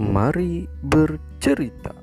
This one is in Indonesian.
Mari bercerita.